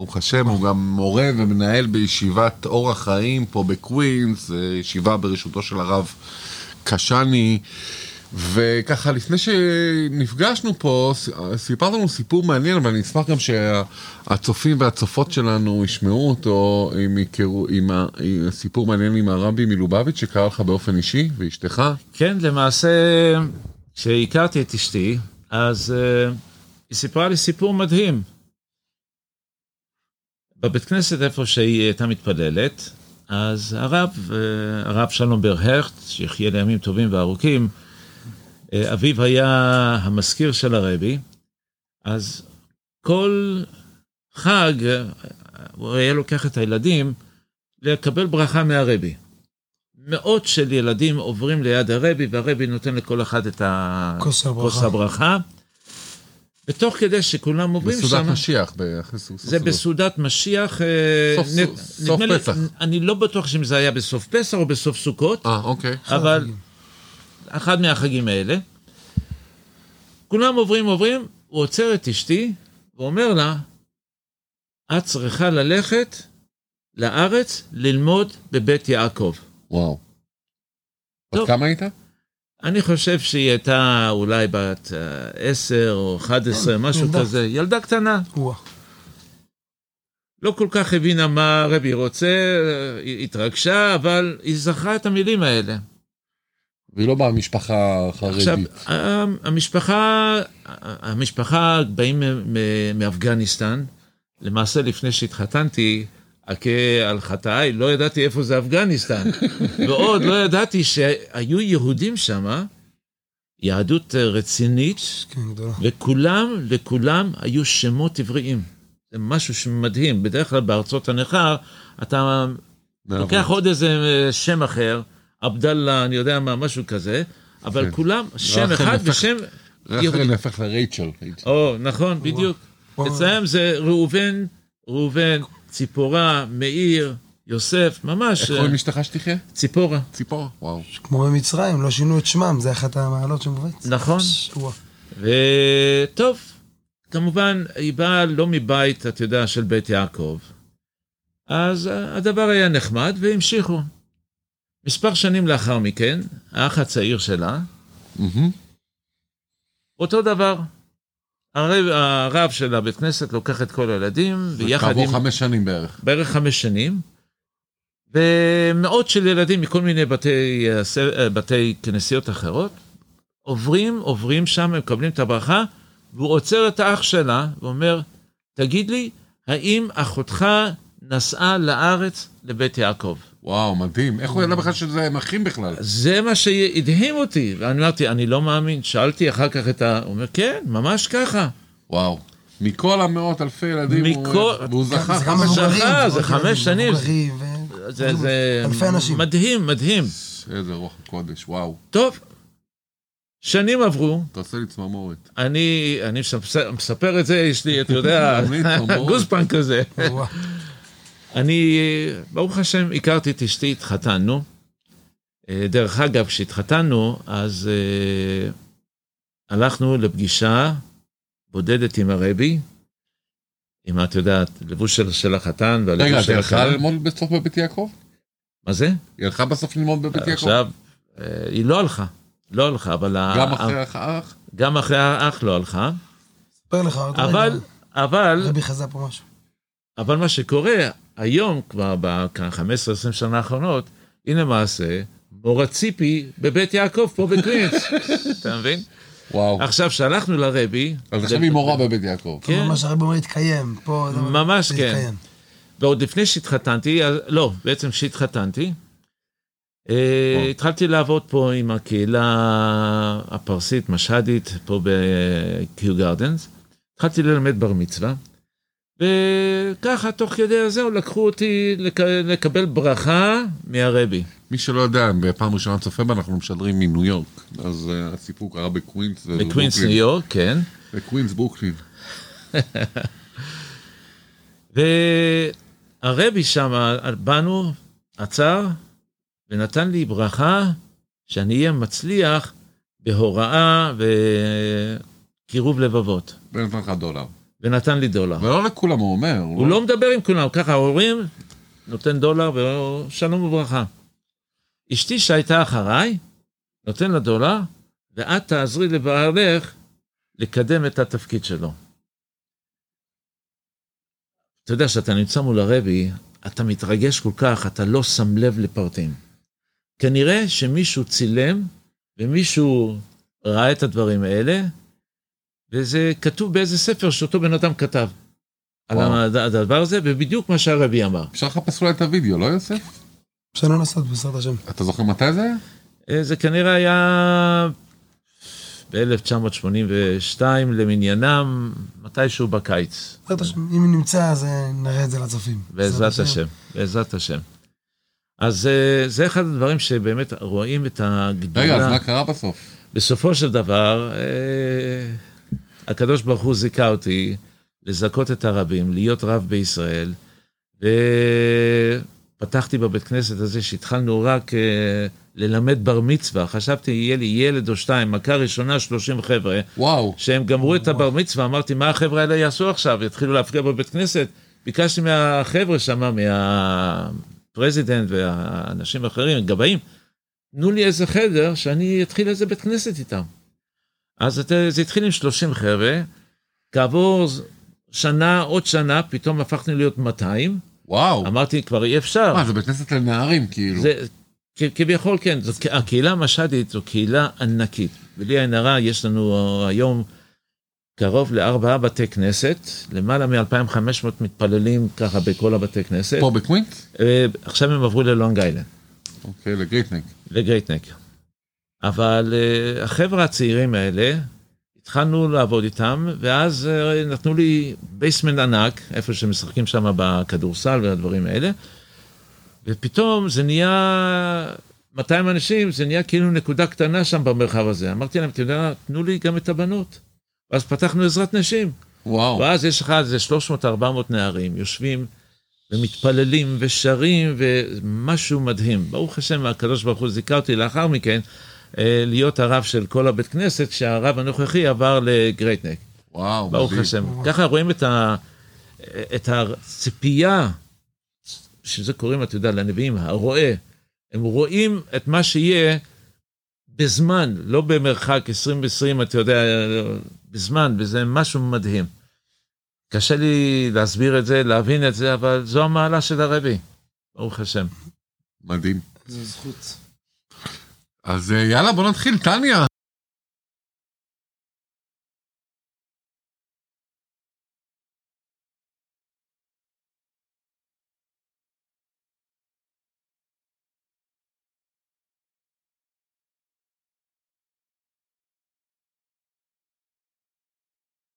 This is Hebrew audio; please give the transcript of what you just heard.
ברוך השם, הוא גם מורה ומנהל בישיבת אורח חיים פה בקווינס, אה, ישיבה בראשותו של הרב קשני. וככה, לפני שנפגשנו פה, סיפרת לנו סיפור מעניין, ואני אשמח גם שהצופים והצופות שלנו ישמעו אותו, אם יכרו, עם הסיפור מעניין עם הרבי מלובביץ' שקרה לך באופן אישי, ואשתך. כן, למעשה, כשהכרתי את אשתי, אז uh, היא סיפרה לי סיפור מדהים. בבית כנסת איפה שהיא הייתה מתפללת, אז הרב, אה, הרב שלום ברהכט, שיחיה לימים טובים וארוכים, אה, אביו היה המזכיר של הרבי, אז כל חג הוא היה לוקח את הילדים לקבל ברכה מהרבי. מאות של ילדים עוברים ליד הרבי, והרבי נותן לכל אחד את כוס הברכה. ותוך כדי שכולם עוברים שם... בסעודת משיח. זה בסעודת משיח. אה, סוף- נ- סוף נדמה לי- פסח. אני לא בטוח אם זה היה בסוף פסח או בסוף סוכות. אה, אוקיי. אבל אחד מהחגים האלה. כולם עוברים עוברים, הוא עוצר את אשתי ואומר לה, את צריכה ללכת לארץ ללמוד בבית יעקב. וואו. טוב. כמה היית? אני חושב שהיא הייתה אולי בת אה, עשר או אחד עשרה, משהו ילדה. כזה, ילדה קטנה. וואה. לא כל כך הבינה מה הרבי רוצה, אה, היא התרגשה, אבל היא זכרה את המילים האלה. והיא לא באה ממשפחה עכשיו, חרדית. ה- המשפחה, המשפחה באים מאפגניסטן. למעשה, לפני שהתחתנתי, הכה על חטאיי, לא ידעתי איפה זה אפגניסטן. ועוד לא ידעתי שהיו יהודים שם, יהדות רצינית, כן. וכולם, לכולם היו שמות עבריים. זה משהו שמדהים. בדרך כלל בארצות הנכר, אתה לוקח עוד איזה אה, שם אחר, עבדאללה, אני יודע מה, משהו כזה, אבל כן. כולם שם רחל אחד נהפך- ושם רחל יהודי. נהפך לרייצ'ל. או, נכון, בדיוק. אצלם זה ראובן, ראובן, ציפורה, מאיר, יוסף, ממש, איך אה, קוראים לאשתך שתחיה? ציפורה. ציפורה. וואו. כמו במצרים, לא שינו את שמם, זה אחת המעלות שמובאת. נכון. וטוב, כמובן, היא באה לא מבית, אתה יודע, של בית יעקב. אז אה, הדבר היה נחמד, והמשיכו. מספר שנים לאחר מכן, האח הצעיר שלה. אותו דבר. הרב, הרב של הבית כנסת לוקח את כל הילדים, ויחד עם... חמש שנים בערך. בערך חמש שנים, ומאות של ילדים מכל מיני בתי, אה, בתי כנסיות אחרות, עוברים, עוברים שם, הם מקבלים את הברכה, והוא עוצר את האח שלה ואומר, תגיד לי, האם אחותך נסעה לארץ לבית יעקב? וואו, מדהים. איך הוא ידע בכלל שזה הם אחים בכלל? זה מה שהדהים אותי, ואני אמרתי, אני לא מאמין, שאלתי אחר כך את ה... הוא אומר, כן, ממש ככה. וואו. מכל המאות אלפי ילדים, הוא- מכל- והוא זכה זה גם חמש. שנים. זה חמש שנים. זה, זה אלפי אנשים. מדהים, מדהים. איזה רוח הקודש, וואו. טוב, שנים עברו, אתה עושה לי צמרמורת. אני, אני מספר, את זה, יש לי, אתה יודע. גוספן כזה. אני, ברוך השם, הכרתי את אשתי, התחתנו. אה, דרך אגב, כשהתחתנו, אז אה, הלכנו לפגישה בודדת עם הרבי, עם, את יודעת, לבוש של, של החתן והלבוש רגע, של אתה הלכה הכלה. ללמוד בסוף בבית יעקב? מה זה? היא הלכה בסוף ללמוד בבית יעקב? עכשיו, אה, היא לא הלכה, לא הלכה, אבל... גם ה- אחרי האח? גם אחרי האח לא הלכה, ספר לך אבל, רגע. אבל, רבי חזה פה משהו. אבל מה שקורה היום, כבר ב-15-20 שנה האחרונות, היא למעשה מורה ציפי בבית יעקב פה בקווינס, אתה מבין? וואו. עכשיו, כשהלכנו לרבי, אז עכשיו היא מורה בבית יעקב. כן, ממש הרבי אומר להתקיים. פה ממש כן. ועוד לפני שהתחתנתי, לא, בעצם כשהתחתנתי, אה. התחלתי לעבוד פה עם הקהילה הפרסית, משהדית, פה בקיו גרדנס. התחלתי ללמד בר מצווה, וככה, תוך כדי הזהו, לקחו אותי לק- לקבל ברכה מהרבי. מי שלא יודע, בפעם ראשונה צופה בה, אנחנו משדרים מניו יורק. אז אה, הסיפור קרה בקווינס. בקווינס ניו יורק, כן. בקווינס ברוקלין. והרבי שם, באנו, עצר, ונתן לי ברכה שאני אהיה מצליח בהוראה וקירוב לבבות. נתן לך דולר. ונתן לי דולר. ולא לכולם הוא אומר. הוא לא מדבר עם כולם, ככה ההורים, נותן דולר ושלום וברכה. אשתי שהייתה אחריי, נותן לה דולר, ואת תעזרי לבעלך לקדם את התפקיד שלו. אתה יודע, כשאתה נמצא מול הרבי, אתה מתרגש כל כך, אתה לא שם לב לפרטים. כנראה שמישהו צילם, ומישהו ראה את הדברים האלה, וזה כתוב באיזה ספר שאותו בן אדם כתב. על וואו. הדבר הזה, ובדיוק מה שהרבי אמר. אפשר לחפש אולי את הוידאו, לא יוסף? אפשר לא לעשות בעזרת השם. אתה זוכר מתי זה היה? אה, זה כנראה היה ב-1982 למניינם, מתישהו בקיץ, בעזרת השם. אם נמצא, אז אה, נראה את זה לצופים. בעזרת השם, בעזרת השם. אז אה, זה אחד הדברים שבאמת רואים את הגדולה. רגע, אז מה קרה בסוף? בסופו של דבר, הקדוש ברוך הוא זיכה אותי לזכות את הרבים, להיות רב בישראל, ופתחתי בבית כנסת הזה שהתחלנו רק אה, ללמד בר מצווה, חשבתי יהיה לי ילד או שתיים, מכה ראשונה 30 חבר'ה, וואו. שהם גמרו את הבר מצווה, אמרתי, מה החבר'ה האלה יעשו עכשיו? יתחילו להפריע בבית כנסת? ביקשתי מהחבר'ה שם, מהפרזידנט והאנשים האחרים, גבאים, תנו לי איזה חדר שאני אתחיל איזה בית כנסת איתם. אז את- זה התחיל עם 30 חבר'ה, כעבור שנה, עוד שנה, פתאום הפכנו להיות 200, וואו. אמרתי, כבר אי אפשר. מה, זה בית כנסת לנערים, כאילו. זה, כביכול כן, זאת, הקהילה המשדית זו קהילה ענקית. בלי עין הרע, יש לנו אה, היום קרוב לארבעה בתי כנסת, למעלה מ-2,500 מתפללים ככה בכל הבתי כנסת. פה בקווינס? אה, עכשיו הם עברו ללונג איילנד, אוקיי, לגרייט נק. לגרייט נק. אבל אה, החבר'ה הצעירים האלה, התחלנו לעבוד איתם, ואז אה, נתנו לי basement ענק, איפה שמשחקים שם בכדורסל והדברים האלה, ופתאום זה נהיה 200 אנשים, זה נהיה כאילו נקודה קטנה שם במרחב הזה. אמרתי להם, אתם יודעים, תנו לי גם את הבנות. ואז פתחנו עזרת נשים. וואו. ואז יש לך איזה 300-400 נערים יושבים ומתפללים ושרים ומשהו מדהים. ברוך השם, הקדוש ברוך הוא זיכה אותי לאחר מכן להיות הרב של כל הבית כנסת, כשהרב הנוכחי עבר לגרייטנק. וואו. ברוך מדהים. השם. ככה רואים את, ה, את הציפייה, שזה קוראים, אתה יודע, לנביאים, הרואה. הם רואים את מה שיהיה בזמן, לא במרחק 20-20, אתה יודע, בזמן, וזה משהו מדהים. קשה לי להסביר את זה, להבין את זה, אבל זו המעלה של הרבי, ברוך השם. מדהים. זו זכות. אז אה, יאללה, בוא נתחיל. טניה,